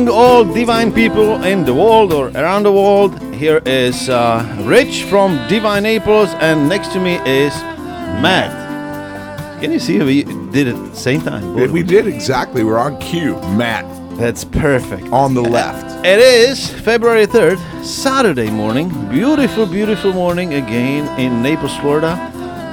morning, all divine people in the world or around the world. Here is uh, Rich from Divine Naples, and next to me is Matt. Can you see we did it at the same time? We did exactly. We're on cue. Matt That's perfect. on the left. It is February 3rd, Saturday morning. Beautiful, beautiful morning again in Naples, Florida.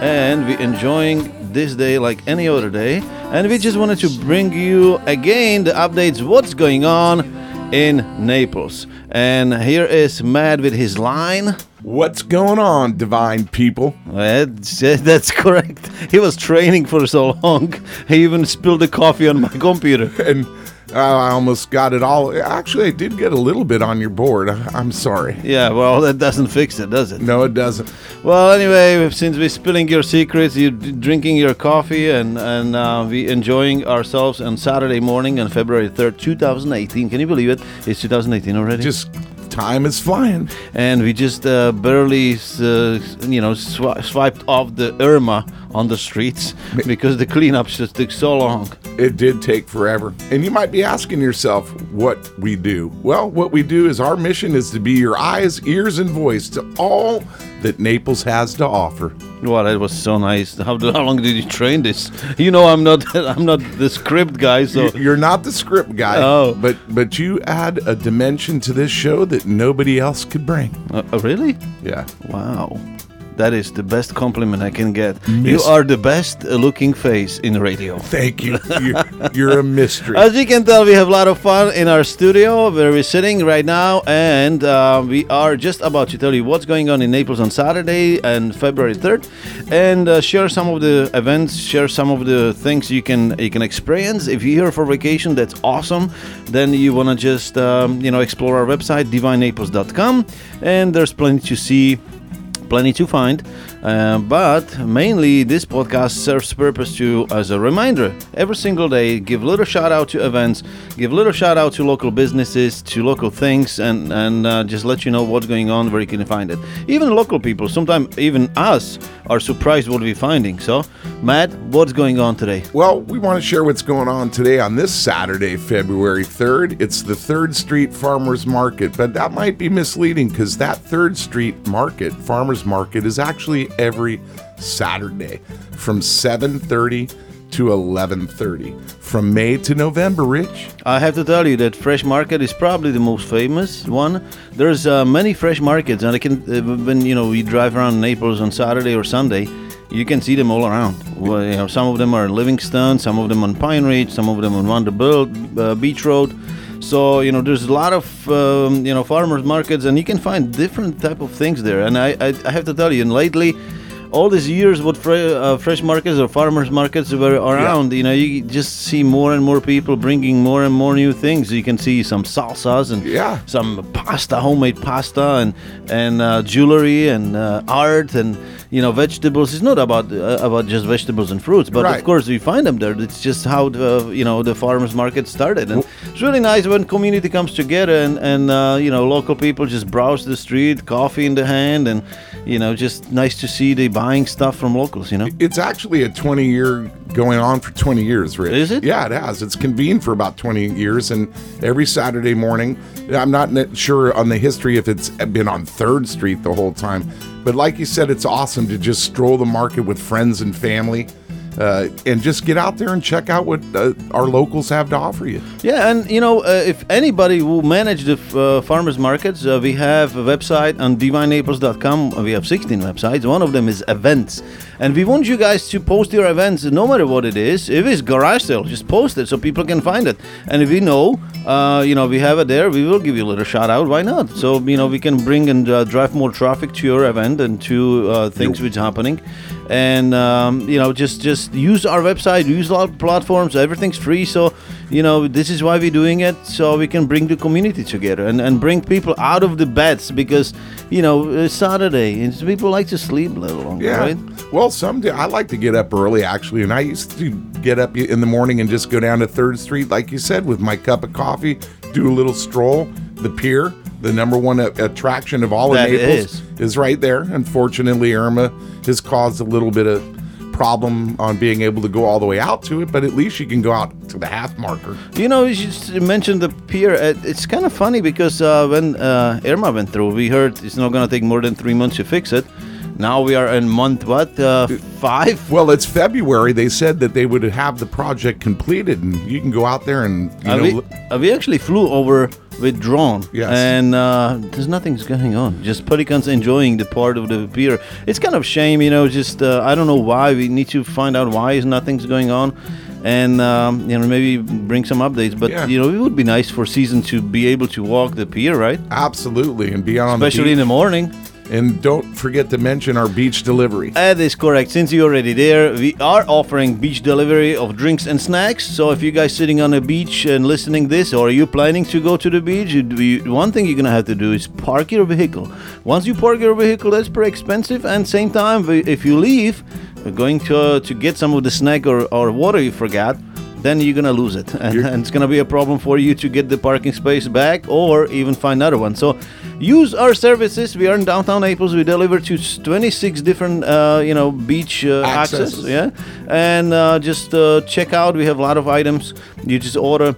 And we're enjoying this day like any other day. And we just wanted to bring you again the updates what's going on in Naples. And here is Matt with his line. What's going on, divine people? That's, that's correct. He was training for so long. He even spilled the coffee on my computer. And uh, I almost got it all. Actually, I did get a little bit on your board. I'm sorry. Yeah, well, that doesn't fix it, does it? No, it doesn't. Well, anyway, since we're spilling your secrets, you drinking your coffee, and and uh, we enjoying ourselves on Saturday morning on February third, two thousand eighteen. Can you believe it? It's two thousand eighteen already. Just time is flying. and we just uh, barely, uh, you know, swi- swiped off the Irma on the streets because the cleanup just took so long. It did take forever. And you might be asking yourself what we do. Well, what we do is our mission is to be your eyes, ears, and voice to all that Naples has to offer. Wow, that was so nice. How, how long did you train this? You know, I'm not I'm not the script guy, so You're not the script guy, Oh. but but you add a dimension to this show that nobody else could bring. uh, uh, really? Yeah. Wow. That is the best compliment I can get. You are the best looking face in radio. Thank you. You're, you're a mystery. As you can tell, we have a lot of fun in our studio where we're sitting right now, and uh, we are just about to tell you what's going on in Naples on Saturday and February 3rd, and uh, share some of the events, share some of the things you can you can experience. If you're here for vacation, that's awesome. Then you want to just um, you know explore our website divinenaples.com, and there's plenty to see plenty to find uh, but mainly this podcast serves purpose to as a reminder every single day give little shout out to events give little shout out to local businesses to local things and and uh, just let you know what's going on where you can find it. Even local people sometimes even us are surprised what we're finding. So matt what's going on today? Well, we want to share what's going on today on this Saturday, February 3rd. It's the 3rd Street Farmers Market, but that might be misleading because that 3rd Street Market, Farmers Market, is actually every Saturday from 7:30 to 11:30 from May to November, Rich. I have to tell you that Fresh Market is probably the most famous one. There's uh, many fresh markets, and I can uh, when you know you drive around Naples on Saturday or Sunday, you can see them all around. Well, you know, some of them are in Livingston, some of them on Pine Ridge, some of them on Vanderbilt uh, Beach Road. So you know, there's a lot of um, you know farmers markets, and you can find different type of things there. And I I, I have to tell you, and lately. All these years, what fre- uh, fresh markets or farmers markets were around, you know, you just see more and more people bringing more and more new things. You can see some salsas and Yeah. some pasta, homemade pasta, and and uh, jewelry and uh, art and you know vegetables. It's not about uh, about just vegetables and fruits, but Right. of course we find them there. It's just how the you know the farmers market started, and it's really nice when community comes together and and uh, you know local people just browse the street, coffee in the hand, and you know just nice to see they buying stuff from locals. You know. It's actually a 20 year going on for 20 years, Rich. Is it? Yeah, it has. It's convened for about 20 years, and every Saturday morning, I'm not sure on the history if it's been on Third Street the whole time, but like you said, it's awesome to just stroll the market with friends and family. Uh, and just get out there and check out what uh, our locals have to offer you. Yeah, and you know, uh, if anybody will manage the uh, farmers markets, uh, we have a website on divinenaples.com. We have 16 websites. One of them is events. And we want you guys to post your events no matter what it is. If it's garage sale, just post it so people can find it. And if we know, uh, you know, we have it there, we will give you a little shout out. Why not? So, you know, we can bring and uh, drive more traffic to your event and to uh, things which are happening. And, um, you know, just, just use our website, use our platforms. Everything's free. So, you know, this is why we're doing it. So we can bring the community together and, and bring people out of the beds because, you know, it's Saturday and people like to sleep a little longer, Yeah. right? Well, someday I like to get up early actually, and I used to get up in the morning and just go down to Third Street, like you said, with my cup of coffee, do a little stroll. The pier, the number one attraction of all That of Naples, is. is right there. Unfortunately, Irma has caused a little bit of problem on being able to go all the way out to it, but at least you can go out to the half marker. You know, you mentioned the pier. Uh, It's kind of funny because uh, when uh, Irma went through, we heard it's not going to take more than three months to fix it. Now we are in month what uh, five? Well, it's February. They said that they would have the project completed, and you can go out there and you Uh, know. we, uh, we actually flew over with drone, Yes. and uh, there's nothing's going on. Just Pelicans enjoying the part of the pier. It's kind of shame, you know. Just uh, I don't know why. We need to find out why is nothing's going on, and um, you know maybe bring some updates. But Yeah. you know it would be nice for season to be able to walk the pier, right? Absolutely, and be on Especially the in the morning. And don't forget to mention our beach delivery. That is correct. Since you're already there, we are offering beach delivery of drinks and snacks. So if you guys sitting on a beach and listening this, or are you planning to go to the beach, you, one thing you're gonna have to do is park your vehicle. Once you park your vehicle, that's pretty expensive. And same time, if you leave, going to to get some of the snack or, or water you forgot. Then you're gonna lose it, and, and it's gonna be a problem for you to get the parking space back, or even find another one. So, use our services. We are in downtown Naples. We deliver to 26 different, uh, you know, beach uh, access. Yeah, and uh, just uh, check out. We have a lot of items. You just order,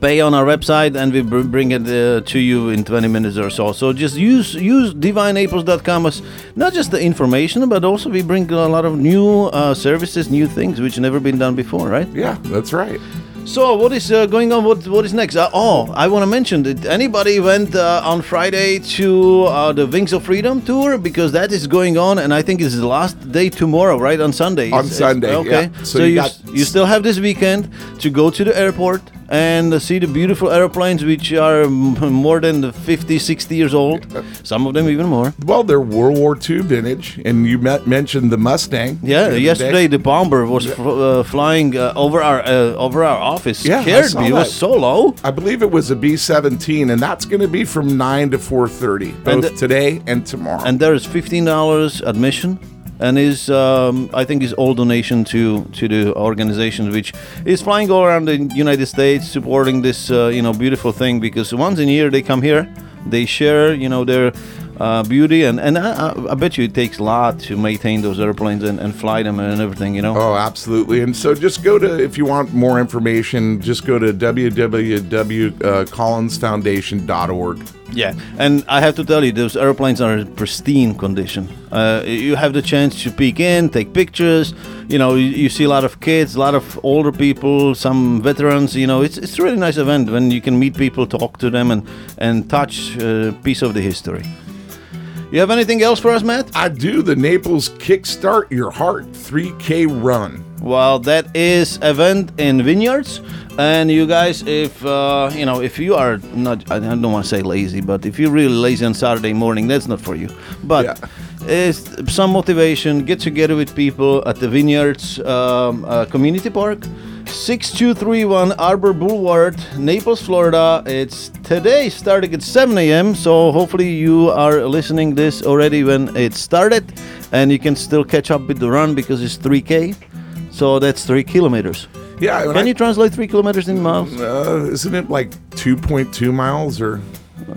pay on our website, and we br- bring it uh, to you in 20 minutes or so. So just use use divinenaples.com as not just the information, but also we bring a lot of new uh, services, new things which never been done before, right? Yeah, that's right. So what is uh, going on? What what is next? Uh, oh, I want to mention that anybody went uh, on Friday to uh, the Wings of Freedom tour because that is going on, and I think it's the last day tomorrow, right on Sunday. On It's- it's- Sunday, okay. yeah. So, So you you you still have this weekend to go to the airport and uh, see the beautiful airplanes, which are more than 50, 60 years old. Some of them even more. Well, they're World War II vintage, and you met, mentioned the Mustang. Yeah, other yesterday day. the bomber was fl- uh, flying uh, over our uh, over our office. Yeah, I Scared me. It was so low. I believe it was a B-17, and that's going to be from 9 to 4.30, both the- today and tomorrow. and there is fifteen dollars admission and is um, I think is all donation to to the organization which is flying all around the United States supporting this uh, you know beautiful thing because once in a year they come here they share you know their uh, beauty and and I, I- bet you it takes a lot to maintain those airplanes and, and fly them and everything you know Oh, absolutely. And so just go to, if you want more information, just go to www.collingsfoundation.org. Yeah, and I have to tell you, those airplanes are in pristine condition. Uh, you have the chance to peek in, take pictures. You know, you, you see a lot of kids, a lot of older people, some veterans. You know, it's it's a really nice event when you can meet people, talk to them, and and touch a piece of the history. You have anything else for us, Matt? I do the Naples Kickstart Your Heart 3K Run. Well, that is event in Vineyards, and you guys, if uh, you know, if you are not, I don't want to say lazy, but if you're really lazy on Saturday morning, that's not for you. But Yeah. it's some motivation. Get together with people at the Vineyards um, uh, Community Park. 6231 Arbor Boulevard, Naples, Florida. It's today starting at 7 a.m. So hopefully you are listening this already when it started, and you can still catch up with the run because it's 3K. So that's three kilometers. Yeah. Can I- you translate three kilometers in miles? Uh, isn't it like 2.2 miles or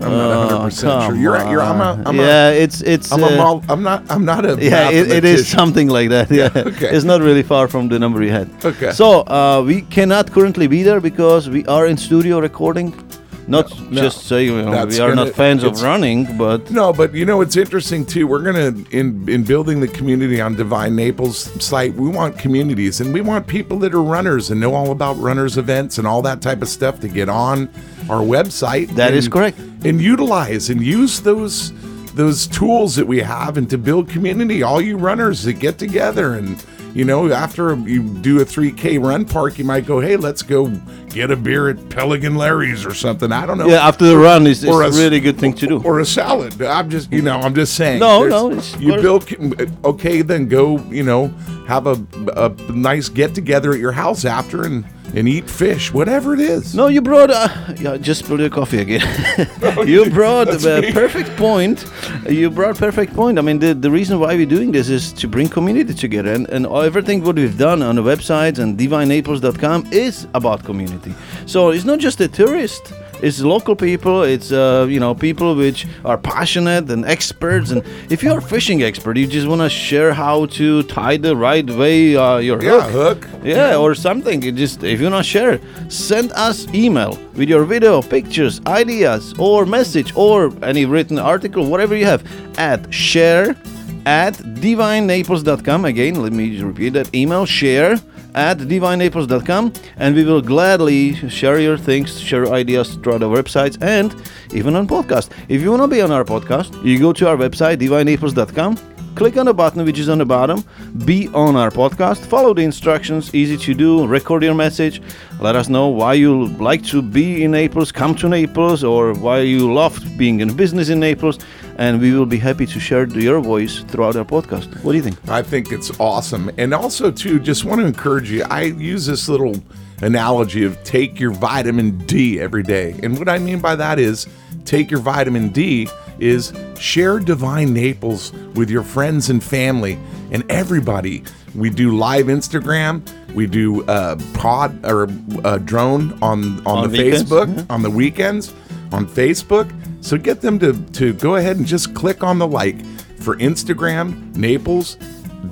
I'm not 100 percent sure. Oh, Come You're you're I'm a. I'm yeah, a, it's it's. I'm uh, a mal- I'm not I'm not a yeah, it, it is something like that. Yeah, okay. it's not really far from the number you had. Okay. So uh, we cannot currently be there because we are in studio recording. Not No, just saying you know, we are gonna- not fans of running, but No, but you know it's interesting too. We're gonna in in building the community on Divine Naples site. We want communities, and we want people that are runners and know all about runners events and all that type of stuff to get on our website. That is correct. And utilize and use those those tools that we have and to build community. All you runners that get together and. You know, after you do a 3K run park, you might go, "Hey, let's go get a beer at Pelican Larry's or something." I don't know. yeah, after the run is, is Or a really good thing to do. or a salad. I'm just, you know, I'm just saying. No, no, it's- You build, okay, then go, you know, have a, a nice get together at your house after and and eat fish, whatever it is. No, you brought. Uh, yeah, just put the coffee again. you brought That's a perfect point. You brought perfect point. I mean, the, the reason why we're doing this is to bring community together, and and everything what we've done on the websites and divinenaples.com is about community. So it's not just a tourist. It's local people. It's uh, you know people which are passionate and experts. And if you're a fishing expert, you just want to share how to tie the right way uh, your Yeah, hook. hook. Yeah, or something. You just if you want to share, send us email with your video, pictures, ideas, or message, or any written article, whatever you have, at share at divinenaples.com. Again, let me repeat that email share at divinenaples.com and we will gladly share your things, share ideas throughout our websites and even on podcast. If you want to be on our podcast, you go to our website, divinenaples.com, click on the button which is on the bottom, be on our podcast, follow the instructions, easy to do, record your message, let us know why you like to be in Naples, come to Naples, or why you love being in business in Naples, and we will be happy to share your voice throughout our podcast. What do you think? I think it's awesome. And also, too, just want to encourage you. I use this little analogy of take your vitamin D every day. And what I mean by that is take your vitamin D is share Divine Naples with your friends and family and everybody. We do live Instagram. We do uh, pod or uh, drone on on, On the weekends, Facebook yeah. on the weekends on Facebook. So get them to to go ahead and just click on the like for Instagram Naples,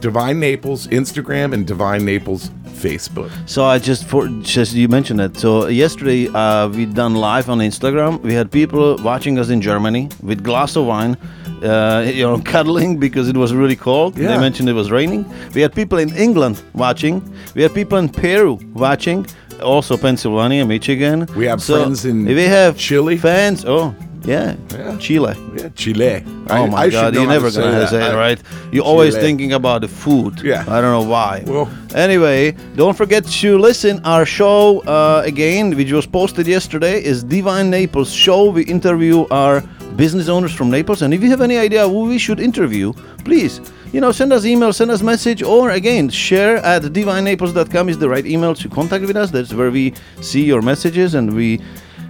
Divine Naples Instagram, and Divine Naples Facebook. So I just for just you mentioned it. So yesterday uh, we done live on Instagram. We had people watching us in Germany with glass of wine, uh, you know, cuddling because it was really cold. They mentioned it was raining. We had people in England watching. We had people in Peru watching. Also Pennsylvania, Michigan. We have So friends in we have Chile. Fans. Oh yeah, Yeah. Chile. Yeah, Chile. Oh my God! You're never gonna say it right. You're always thinking about the food. Yeah. I don't know why. Well- anyway, don't forget to listen our show uh, again, which was posted yesterday. Is Divine Naples show. We interview our business owners from Naples, and if you have any idea who we should interview, please. You know, send us email, send us message, or again, share at divinenaples.com is the right email to contact with us. That's where we see your messages and we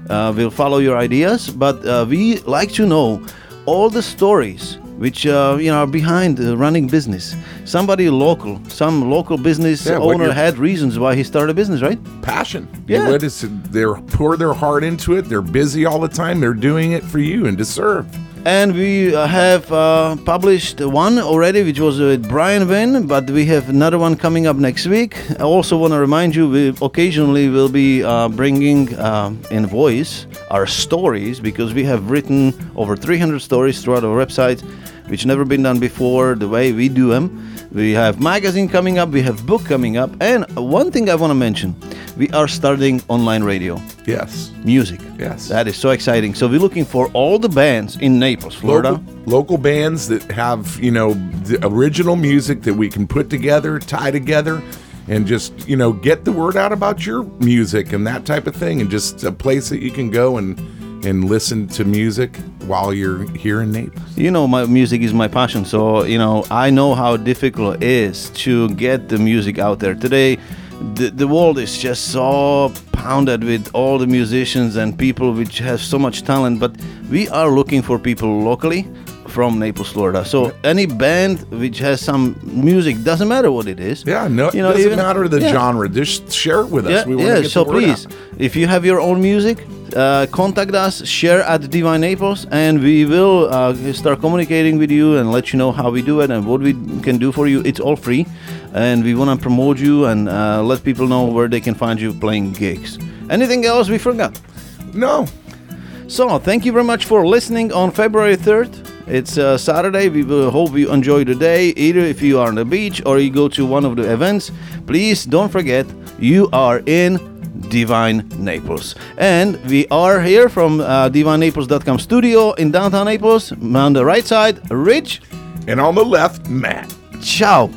uh, will follow your ideas. But uh, we like to know all the stories which uh, you know are behind uh, running business. Somebody local, some local business Yeah, owner had reasons why he started a business, right? passion. Yeah. What is they're pour their heart into it. They're busy all the time. They're doing it for you and to serve. And we uh, have uh, published one already, which was with Brian Wynn, but we have another one coming up next week. I also want to remind you, we occasionally will be uh, bringing um in voice our stories because we have written over 300 stories throughout our website, which never been done before. The way we do them, we have magazine coming up, we have book coming up, and one thing I want to mention: we are starting online radio Yes. music. Yes. That is so exciting. So we're looking for all the bands in Naples, Florida. Local, local bands that have, you know, the original music that we can put together, tie together, and just, you know, get the word out about your music and that type of thing, and just a place that you can go and and listen to music while you're here in Naples. You know, my music is my passion. So, you know, I know how difficult it is to get the music out there. Today, the, the world is just so pounded with all the musicians and people which have so much talent, but we are looking for people locally from Naples, Florida. So any band which has some music, doesn't matter what it is. Yeah, no, You know, it doesn't even- matter the yeah. genre. Just share it with us. Yeah, we want yeah. to get so please, out. if you have your own music, uh, contact us, share at Divine Naples, and we will uh, start communicating with you and let you know how we do it and what we can do for you. It's all free, and we want to promote you and uh, let people know where they can find you playing gigs. Anything else we forgot? No, So, thank you very much for listening on February 3rd. It's uh, Saturday. We will hope you enjoy the day. Either if you are on the beach or you go to one of the events, please don't forget you are in Divine Naples. And we are here from uh, divinenaples.com studio in downtown Naples. On the right side, Rich. and on the left, Matt. Ciao.